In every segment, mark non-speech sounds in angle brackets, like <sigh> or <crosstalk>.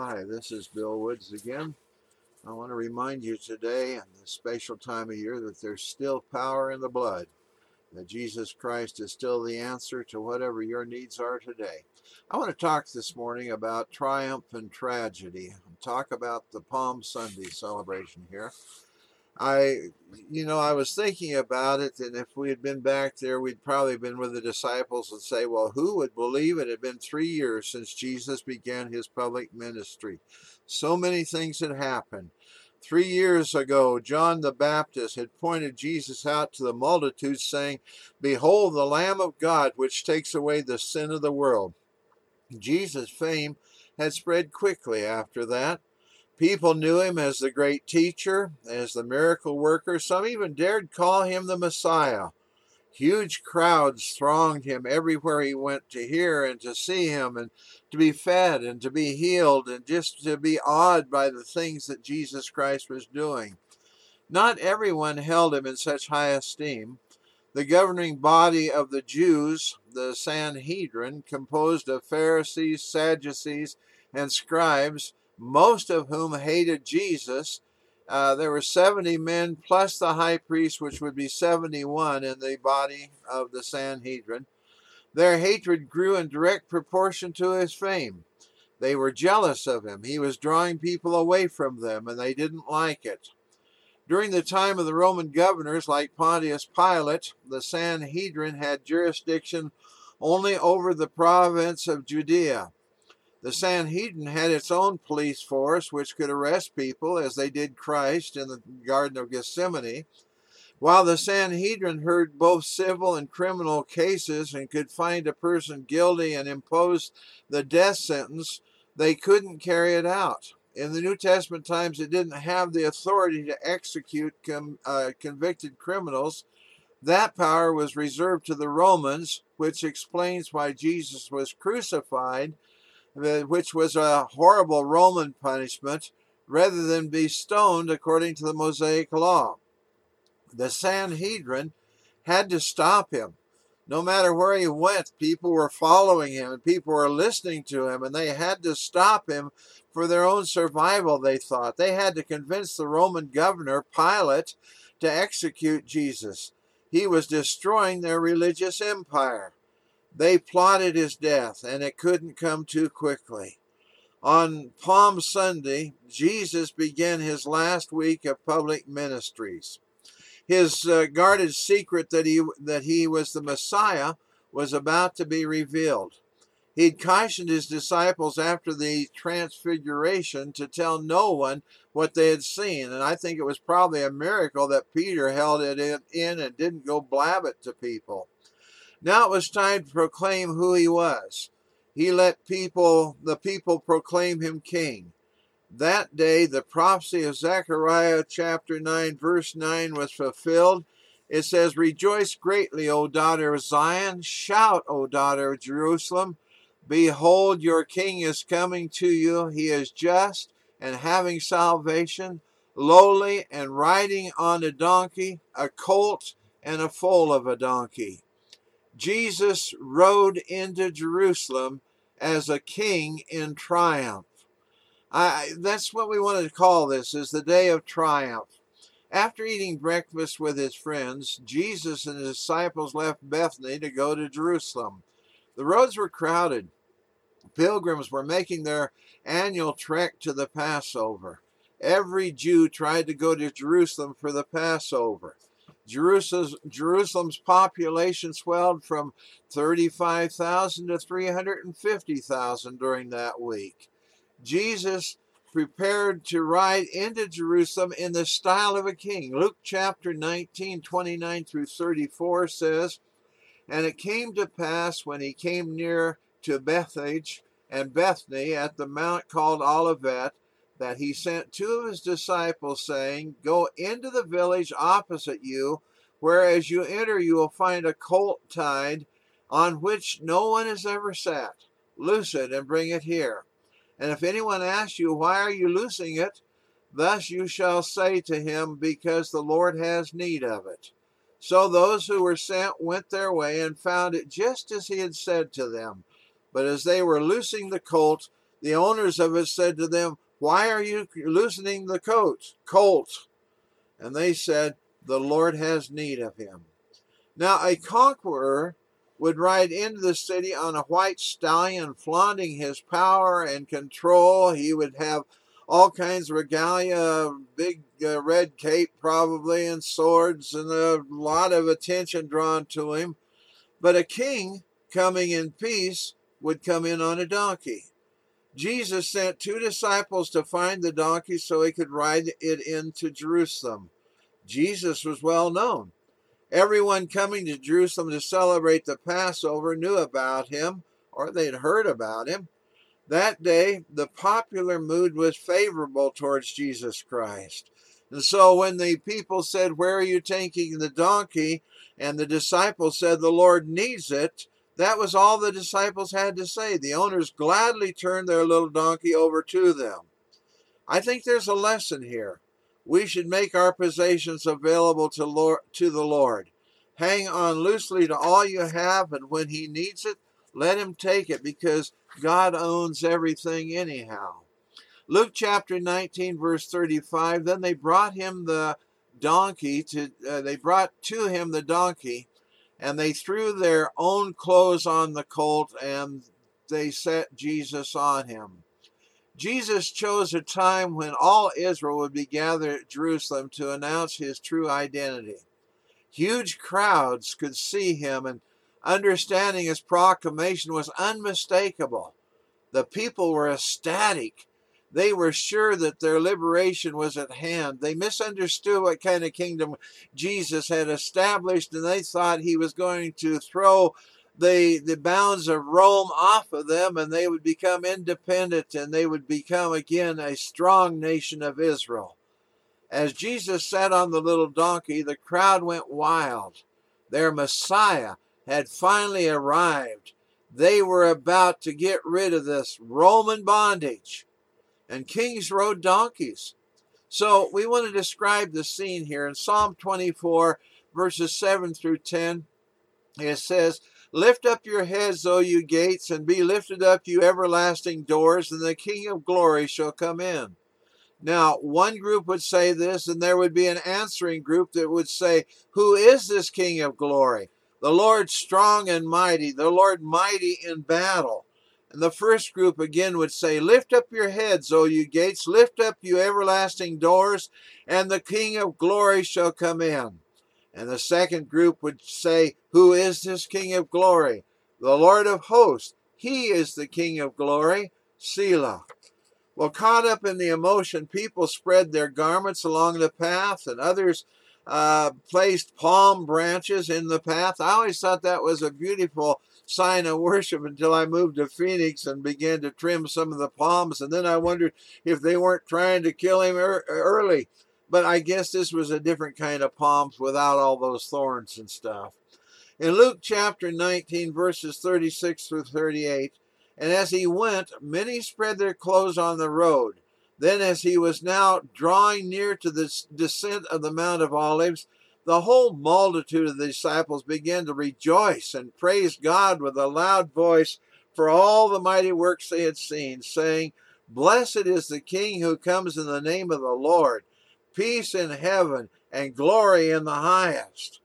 Hi, this is Bill Woods again. I want to remind you today, in this special time of year, that there's still power in the blood, that Jesus Christ is still the answer to whatever your needs are today. I want to talk this morning about triumph and tragedy, talk about the Palm Sunday celebration here. I, you know, I was thinking about it, and if we had been back there, we'd probably been with the disciples and say, well, who would believe it had been three years since Jesus began his public ministry? So many things had happened. Three years ago, John the Baptist had pointed Jesus out to the multitudes, saying, Behold, the Lamb of God, which takes away the sin of the world. Jesus' fame had spread quickly after that. People knew him as the great teacher, as the miracle worker. Some even dared call him the Messiah. Huge crowds thronged him everywhere he went to hear and to see him and to be fed and to be healed and just to be awed by the things that Jesus Christ was doing. Not everyone held him in such high esteem. The governing body of the Jews, the Sanhedrin, composed of Pharisees, Sadducees, and scribes, most of whom hated Jesus. Uh, there were 70 men plus the high priest, which would be 71 in the body of the Sanhedrin. Their hatred grew in direct proportion to his fame. They were jealous of him. He was drawing people away from them, and they didn't like it. During the time of the Roman governors like Pontius Pilate, the Sanhedrin had jurisdiction only over the province of Judea. The Sanhedrin had its own police force which could arrest people as they did Christ in the Garden of Gethsemane. While the Sanhedrin heard both civil and criminal cases and could find a person guilty and impose the death sentence, they couldn't carry it out. In the New Testament times, it didn't have the authority to execute com, uh, convicted criminals. That power was reserved to the Romans, which explains why Jesus was crucified which was a horrible Roman punishment, rather than be stoned according to the Mosaic law. The Sanhedrin had to stop him. No matter where he went, people were following him and people were listening to him, and they had to stop him for their own survival, they thought. They had to convince the Roman governor, Pilate, to execute Jesus. He was destroying their religious empire. They plotted his death, and it couldn't come too quickly. On Palm Sunday, Jesus began his last week of public ministries. His uh, guarded secret that he, that he was the Messiah was about to be revealed. He'd cautioned his disciples after the transfiguration to tell no one what they had seen. And I think it was probably a miracle that Peter held it in and didn't go blab it to people. Now it was time to proclaim who he was. He let people, the people proclaim him king. That day, the prophecy of Zechariah chapter 9, verse 9 was fulfilled. It says, Rejoice greatly, O daughter of Zion. Shout, O daughter of Jerusalem. Behold, your king is coming to you. He is just and having salvation, lowly and riding on a donkey, a colt and a foal of a donkey. Jesus rode into Jerusalem as a king in triumph. I, that's what we want to call this is the day of triumph. After eating breakfast with his friends, Jesus and his disciples left Bethany to go to Jerusalem. The roads were crowded. Pilgrims were making their annual trek to the Passover. Every Jew tried to go to Jerusalem for the Passover. Jerusalem's, population swelled from 35,000 to 350,000 during that week. Jesus prepared to ride into Jerusalem in the style of a king. Luke chapter 19, 29 through 34 says, And it came to pass when he came near to Bethphage and Bethany at the mount called Olivet, that he sent two of his disciples, saying, Go into the village opposite you, where as you enter you will find a colt tied on which no one has ever sat. Loose it and bring it here. And if anyone asks you, Why are you loosing it? Thus you shall say to him, Because the Lord has need of it. So those who were sent went their way and found it just as he had said to them. But as they were loosing the colt, The owners of it said to them, Why are you loosening the coat, colt? And they said, The Lord has need of him. Now a conqueror would ride into the city on a white stallion, flaunting his power and control. He would have all kinds of regalia, big uh, red cape probably, and swords, and a lot of attention drawn to him. But a king coming in peace would come in on a donkey. Jesus sent two disciples to find the donkey so he could ride it into Jerusalem. Jesus was well known. Everyone coming to Jerusalem to celebrate the Passover knew about him, or they'd heard about him. That day, the popular mood was favorable towards Jesus Christ. And so when the people said, Where are you taking the donkey? and the disciples said, The Lord needs it, that was all the disciples had to say. The owners gladly turned their little donkey over to them. I think there's a lesson here we should make our possessions available to, Lord, to the Lord. Hang on loosely to all you have, and when He needs it, let Him take it because God owns everything anyhow. Luke chapter 19, verse 35 Then they brought him the donkey to, uh, they brought to him the donkey, and they threw their own clothes on the colt, and they set Jesus on him. Jesus chose a time when all Israel would be gathered at Jerusalem to announce his true identity. Huge crowds could see him, and understanding his proclamation was unmistakable. The people were ecstatic. They were sure that their liberation was at hand. They misunderstood what kind of kingdom Jesus had established, and they thought he was going to throw the the bounds of Rome off of them and they would become independent and they would become again a strong nation of Israel. As Jesus sat on the little donkey, the crowd went wild. Their Messiah had finally arrived. They were about to get rid of this Roman bondage. And kings rode donkeys. So we want to describe the scene here. In Psalm 24, verses 7 through 10, it says, Lift up your heads, O you gates, and be lifted up, you everlasting doors, and the King of glory shall come in. Now, one group would say this, and there would be an answering group that would say, Who is this King of glory? The Lord strong and mighty, the Lord mighty in battle. And the first group again would say, Lift up your heads, O you gates, lift up, you everlasting doors, and the King of glory shall come in. And the second group would say, Who is this King of glory? The Lord of hosts. He is the King of glory. Selah. Well, caught up in the emotion, people spread their garments along the path, and others uh, placed palm branches in the path. I always thought that was a beautiful sign of worship until I moved to Phoenix and began to trim some of the palms. And then I wondered if they weren't trying to kill him er- early but I guess this was a different kind of palms without all those thorns and stuff. In Luke chapter 19, verses 36 through 38, and as he went, many spread their clothes on the road. Then, as he was now drawing near to the descent of the Mount of Olives, the whole multitude of the disciples began to rejoice and praise God with a loud voice for all the mighty works they had seen, saying, Blessed is the King who comes in the name of the Lord peace in heaven, and glory in the highest.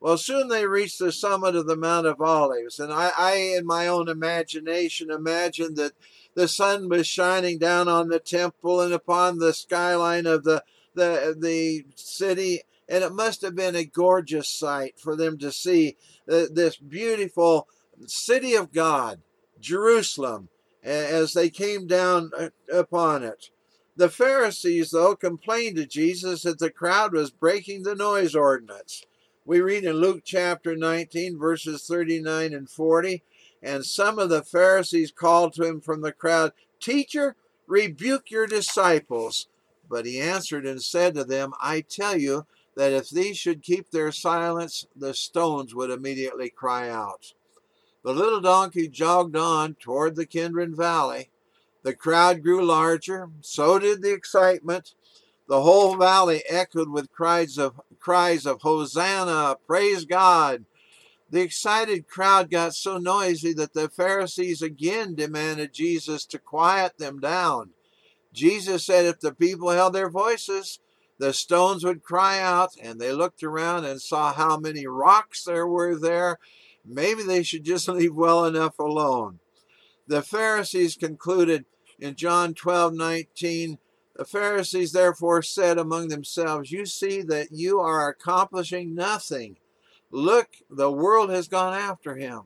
Well, soon they reached the summit of the Mount of Olives, and I, I, in my own imagination, imagined that the sun was shining down on the temple and upon the skyline of the, the, the city, and it must have been a gorgeous sight for them to see uh, this beautiful city of God, Jerusalem, as they came down uh, upon it. The Pharisees, though, complained to Jesus that the crowd was breaking the noise ordinance. We read in Luke chapter 19, verses 39 and 40, and some of the Pharisees called to him from the crowd, Teacher, rebuke your disciples. But he answered and said to them, I tell you that if these should keep their silence, the stones would immediately cry out. The little donkey jogged on toward the Kidron Valley. The crowd grew larger, so did the excitement. The whole valley echoed with cries of cries of Hosanna, praise God. The excited crowd got so noisy that the Pharisees again demanded Jesus to quiet them down. Jesus said if the people held their voices, the stones would cry out, and they looked around and saw how many rocks there were there. Maybe they should just <laughs> leave well enough alone. The Pharisees concluded in John 12 19, the Pharisees therefore said among themselves, You see that you are accomplishing nothing. Look, the world has gone after him.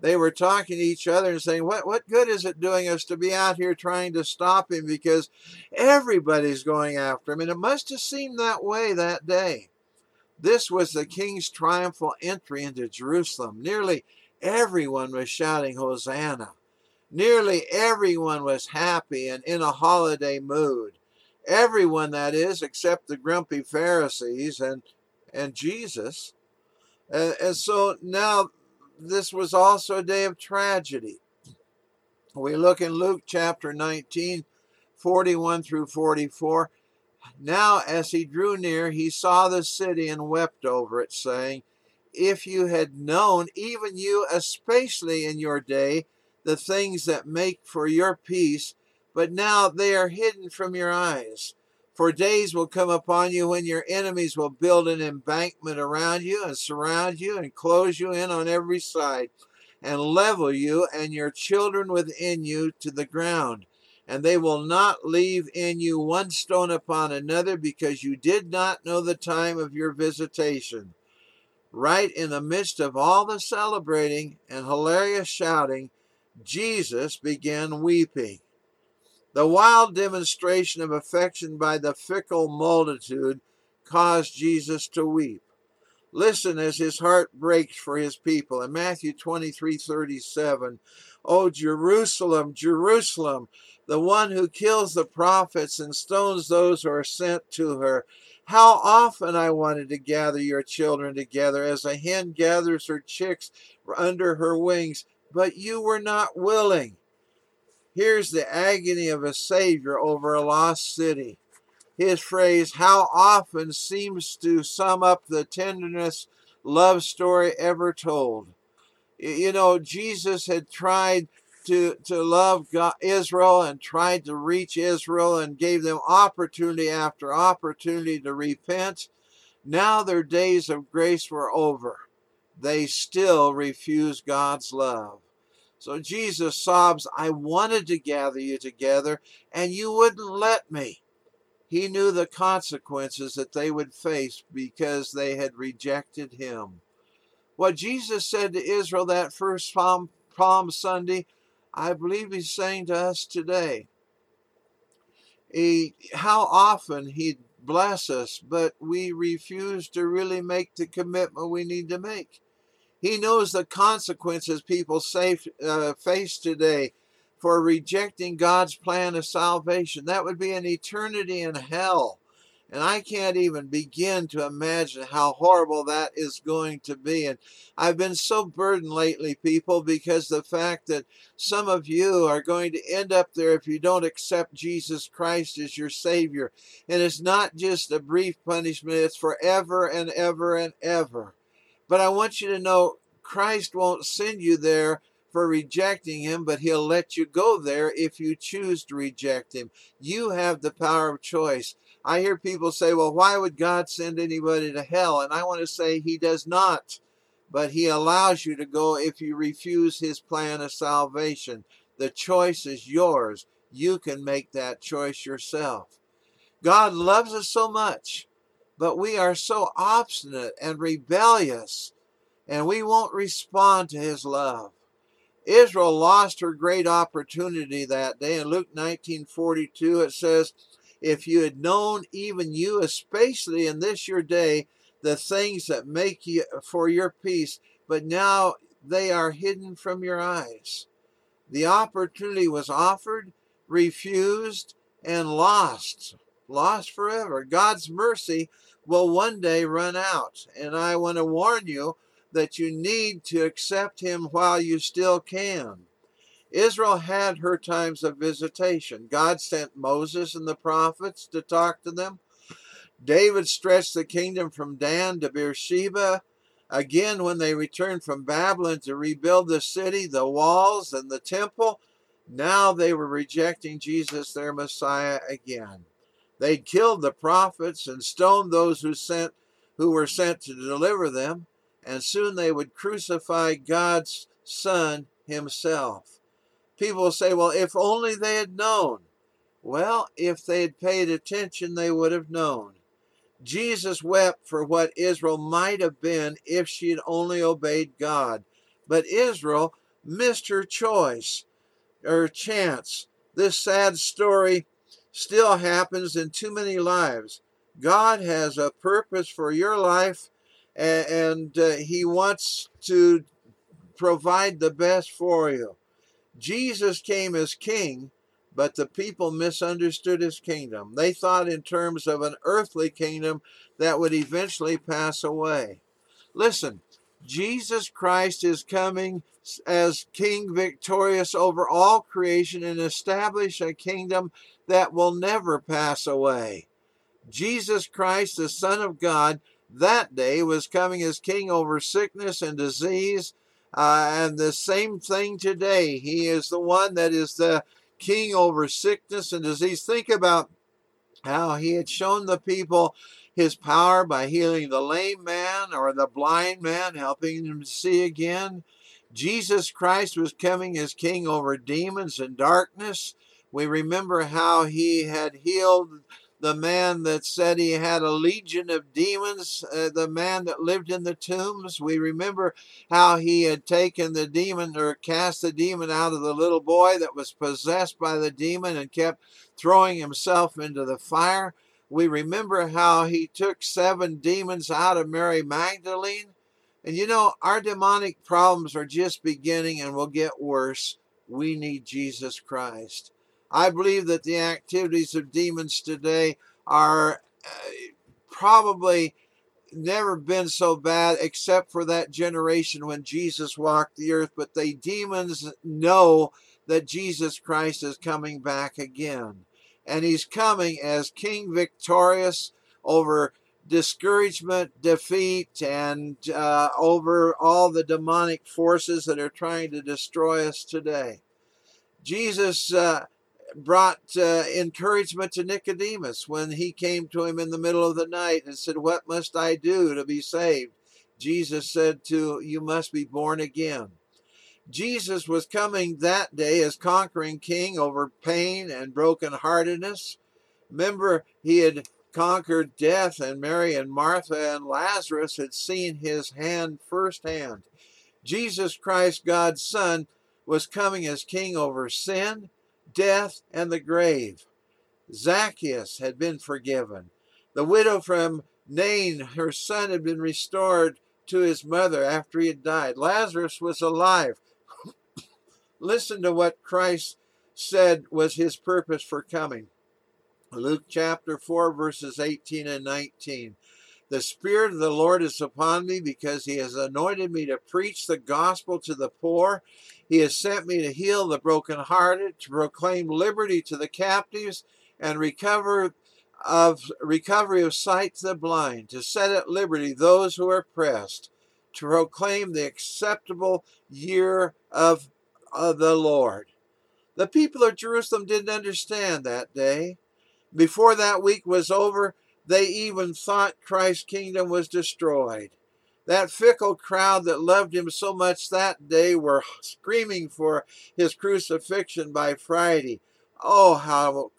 They were talking to each other and saying, What what good is it doing us to be out here trying to stop him because everybody's going after him? And it must have seemed that way that day. This was the king's triumphal entry into Jerusalem. Nearly everyone was shouting Hosanna. Nearly everyone was happy and in a holiday mood. Everyone, that is, except the grumpy Pharisees and, and Jesus. And, and so now this was also a day of tragedy. We look in Luke chapter 19, 41 through 44. Now, as he drew near, he saw the city and wept over it, saying, If you had known, even you, especially in your day, the things that make for your peace, but now they are hidden from your eyes. For days will come upon you when your enemies will build an embankment around you and surround you and close you in on every side and level you and your children within you to the ground. And they will not leave in you one stone upon another because you did not know the time of your visitation. Right in the midst of all the celebrating and hilarious shouting, Jesus began weeping. The wild demonstration of affection by the fickle multitude caused Jesus to weep. Listen as his heart breaks for his people. In Matthew 23 37, O Jerusalem, Jerusalem, the one who kills the prophets and stones those who are sent to her. How often I wanted to gather your children together as a hen gathers her chicks under her wings, but you were not willing. Here's the agony of a Savior over a lost city. His phrase, how often, seems to sum up the tenderest love story ever told. You know, Jesus had tried to, to love God, Israel and tried to reach Israel and gave them opportunity after opportunity to repent. Now their days of grace were over. They still refused God's love. So Jesus sobs, I wanted to gather you together, and you wouldn't let me. He knew the consequences that they would face because they had rejected him. What Jesus said to Israel that first Palm, Palm Sunday, I believe he's saying to us today. He, how often he'd bless us, but we refuse to really make the commitment we need to make. He knows the consequences people safe, uh, face today for rejecting God's plan of salvation. That would be an eternity in hell. And I can't even begin to imagine how horrible that is going to be. And I've been so burdened lately, people, because the fact that some of you are going to end up there if you don't accept Jesus Christ as your Savior. And it's not just a brief punishment, it's forever and ever and ever. But I want you to know Christ won't send you there for rejecting him, but he'll let you go there if you choose to reject him. You have the power of choice. I hear people say, well, why would God send anybody to hell? And I want to say he does not. But he allows you to go if you refuse his plan of salvation. The choice is yours. You can make that choice yourself. God loves us so much but we are so obstinate and rebellious, and we won't respond to his love. Israel lost her great opportunity that day. In Luke 19:42 it says, "If you had known even you especially in this your day the things that make you for your peace, but now they are hidden from your eyes." The opportunity was offered, refused, and lost lost forever. God's mercy will one day run out. And I want to warn you that you need to accept Him while you still can. Israel had her times of visitation. God sent Moses and the prophets to talk to them. David stretched the kingdom from Dan to Beersheba. Again, when they returned from Babylon to rebuild the city, the walls, and the temple, now they were rejecting Jesus, their Messiah, again. They'd killed the prophets and stoned those who sent who were sent to deliver them, and soon they would crucify God's Son himself. People say, well, if only they had known. Well, if they had paid attention, they would have known. Jesus wept for what Israel might have been if she had only obeyed God. But Israel missed her choice her chance. This sad story still happens in too many lives. God has a purpose for your life and, uh, He wants to provide the best for you. Jesus came as king, but the people misunderstood his kingdom. They thought in terms of an earthly kingdom that would eventually pass away. Listen, Jesus Christ is coming as king victorious over all creation and establish a kingdom that will never pass away. Jesus Christ, the Son of God, that day was coming as king over sickness and disease. Uh, and the same thing today. He is the one that is the king over sickness and disease. Think about how he had shown the people his power by healing the lame man or the blind man, helping him to see again. Jesus Christ was coming as king over demons and darkness. We remember how he had healed the man that said he had a legion of demons, uh, the man that lived in the tombs. We remember how he had taken the demon or cast the demon out of the little boy that was possessed by the demon and kept throwing himself into the fire. We remember how he took seven demons out of Mary Magdalene. And you know, our demonic problems are just beginning and will get worse. We need Jesus Christ. I believe that the activities of demons today are uh, probably never been so bad except for that generation when Jesus walked the earth. But the demons know that Jesus Christ is coming back again. And he's coming as King victorious over discouragement, defeat, and uh, over all the demonic forces that are trying to destroy us today. Jesus uh, brought uh, encouragement to Nicodemus when he came to him in the middle of the night and said, What must I do to be saved? Jesus said to you must be born again. Jesus was coming that day as conquering king over pain and brokenheartedness. Remember, he had conquered death, and Mary and Martha and Lazarus had seen his hand firsthand. Jesus Christ, God's Son, was coming as king over sin death, and the grave. Zacchaeus had been forgiven. The widow from Nain, her son had been restored to his mother after he had died. Lazarus was alive. <coughs> Listen to what Christ said was his purpose for coming. Luke chapter 4, verses 18 and 19. The Spirit of the Lord is upon me because he has anointed me to preach the gospel to the poor. He has sent me to heal the brokenhearted, to proclaim liberty to the captives, and recover of recovery of sight to the blind, to set at liberty those who are oppressed, to proclaim the acceptable year of, of the Lord. The people of Jerusalem didn't understand that day. Before that week was over, they even thought Christ's kingdom was destroyed. That fickle crowd that loved him so much that day were screaming for his crucifixion by Friday. Oh, how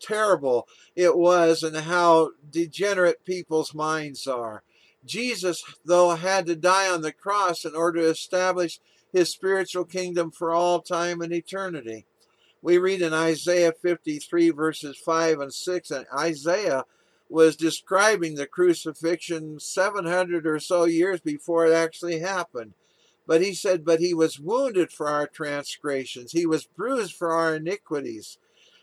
terrible it was and how degenerate people's minds are. Jesus, though, had to die on the cross in order to establish his spiritual kingdom for all time and eternity. We read in Isaiah 53, verses 5 and 6, and Isaiah was describing the crucifixion 700 or so years before it actually happened. But he said, But he was wounded for our transgressions, he was bruised for our iniquities.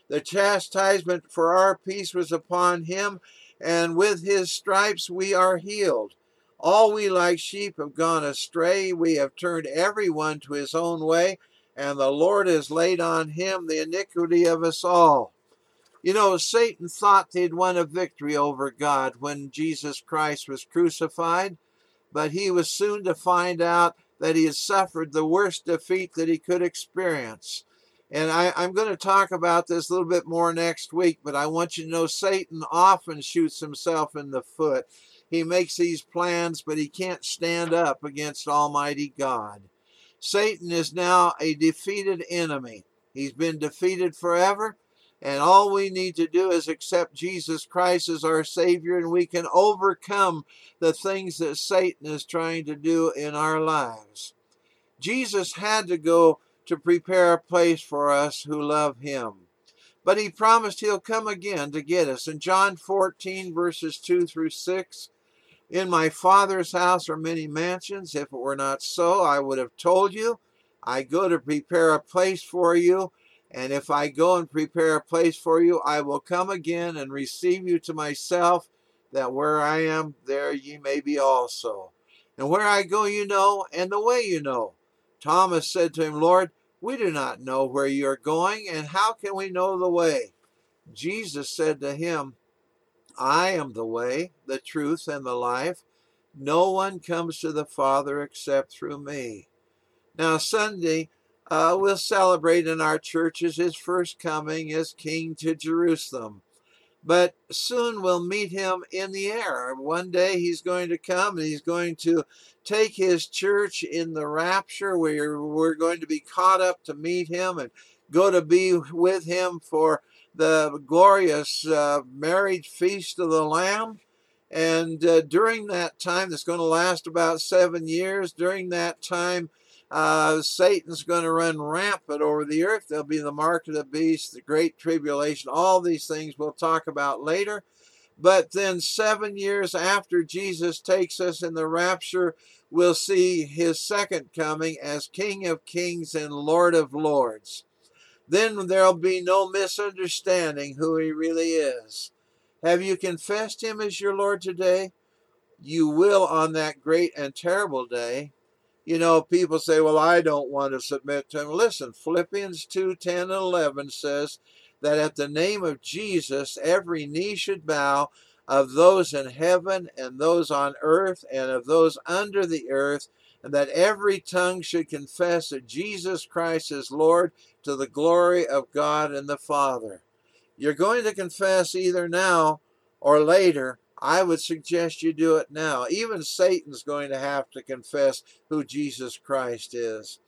The chastisement for our peace was upon him, and with his stripes we are healed. All we like sheep have gone astray. We have turned every one to his own way, and the Lord has laid on him the iniquity of us all. You know, Satan thought they'd won a victory over God when Jesus Christ was crucified, but he was soon to find out that he had suffered the worst defeat that he could experience. And I, am going to talk about this a little bit more next week, but I want you to know Satan often shoots himself in the foot. He makes these plans, but he can't stand up against Almighty God. Satan is now a defeated enemy. He's been defeated forever, and all we need to do is accept Jesus Christ as our Savior, and we can overcome the things that Satan is trying to do in our lives. Jesus had to go to prepare a place for us who love him. But he promised he'll come again to get us. In John 14, verses 2 through 6, in my Father's house are many mansions. If it were not so, I would have told you. I go to prepare a place for you. And if I go and prepare a place for you, I will come again and receive you to myself, that where I am, there ye may be also. And where I go, you know, and the way you know. Thomas said to him, Lord, we do not know where you are going, and how can we know the way? Jesus said to him, I am the way, the truth, and the life. No one comes to the Father except through me. Now, Sunday, uh, we'll celebrate in our churches his first coming as King to Jerusalem but soon we'll meet him in the air. One day he's going to come and he's going to take his church in the rapture where we're going to be caught up to meet him and go to be with him for the glorious uh, marriage feast of the Lamb. And uh, during that time, that's going to last about seven years, during that time, uh, Satan's going to run rampant over the earth. There'll be the mark of the beast, the great tribulation, all these things we'll talk about later. But then, seven years after Jesus takes us in the rapture, we'll see his second coming as King of Kings and Lord of Lords. Then there'll be no misunderstanding who he really is. Have you confessed him as your Lord today? You will on that great and terrible day you know, people say, well, I don't want to submit to him. Listen, Philippians 2 10 and 11 says that at the name of Jesus, every knee should bow of those in heaven and those on earth and of those under the earth, and that every tongue should confess that Jesus Christ is Lord to the glory of God and the Father. You're going to confess either now or later I would suggest you do it now. Even Satan's going to have to confess who Jesus Christ is.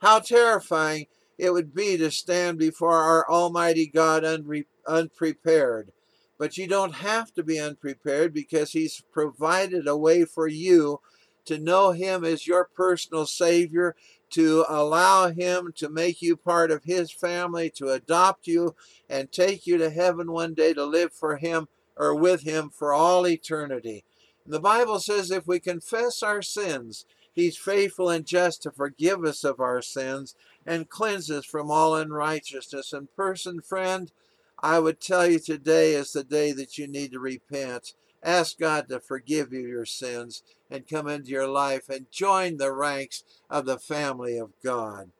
How terrifying it would be to stand before our Almighty God unre- unprepared. But you don't have to be unprepared because He's provided a way for you to know Him as your personal Savior, to allow Him to make you part of His family, to adopt you, and take you to heaven one day to live for Him or with him for all eternity. And the Bible says if we confess our sins, he's faithful and just to forgive us of our sins and cleanse us from all unrighteousness. And person, friend, I would tell you today is the day that you need to repent. Ask God to forgive you your sins and come into your life and join the ranks of the family of God.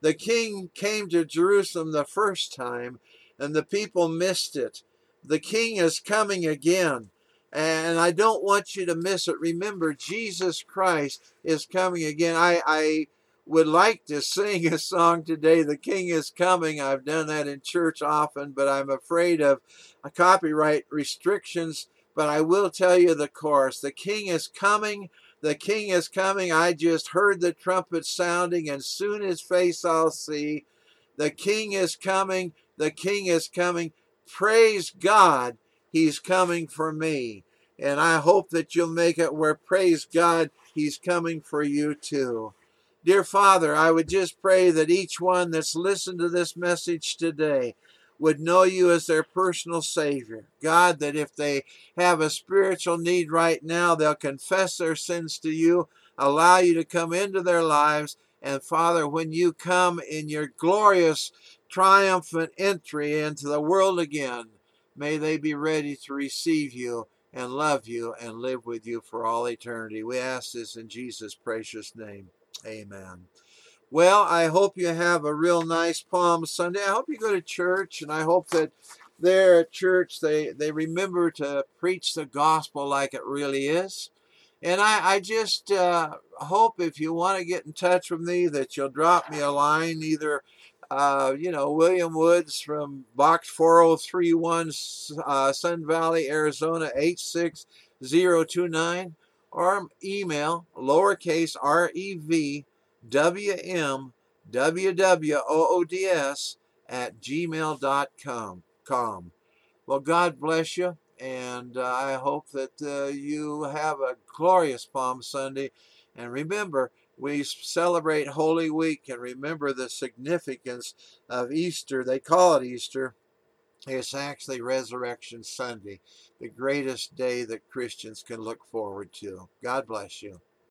The king came to Jerusalem the first time, and the people missed it the king is coming again. And I don't want you to miss it. Remember, Jesus Christ is coming again. I, I would like to sing a song today, The King is Coming. I've done that in church often, but I'm afraid of copyright restrictions. But I will tell you the chorus The King is coming. The King is coming. I just heard the trumpet sounding, and soon his face I'll see. The King is coming. The King is coming praise God, He's coming for me. And I hope that you'll make it where, praise God, He's coming for you too. Dear Father, I would just pray that each one that's listened to this message today would know you as their personal Savior. God, that if they have a spiritual need right now, they'll confess their sins to you, allow you to come into their lives. And Father, when you come in your glorious triumphant entry into the world again. May they be ready to receive you and love you and live with you for all eternity. We ask this in Jesus' precious name. Amen. Well, I hope you have a real nice Palm Sunday. I hope you go to church, and I hope that there at church they, they remember to preach the gospel like it really is. And I, I just uh, hope if you want to get in touch with me that you'll drop me a line, either, uh, you know, William Woods from Box 4031, uh, Sun Valley, Arizona 86029, or email lowercase r e v w m w w o o d s at gmail.com. Com. Well, God bless you and uh, I hope that uh, you have a glorious Palm Sunday. And remember, we celebrate Holy Week and remember the significance of Easter. They call it Easter. It's actually Resurrection Sunday, the greatest day that Christians can look forward to. God bless you.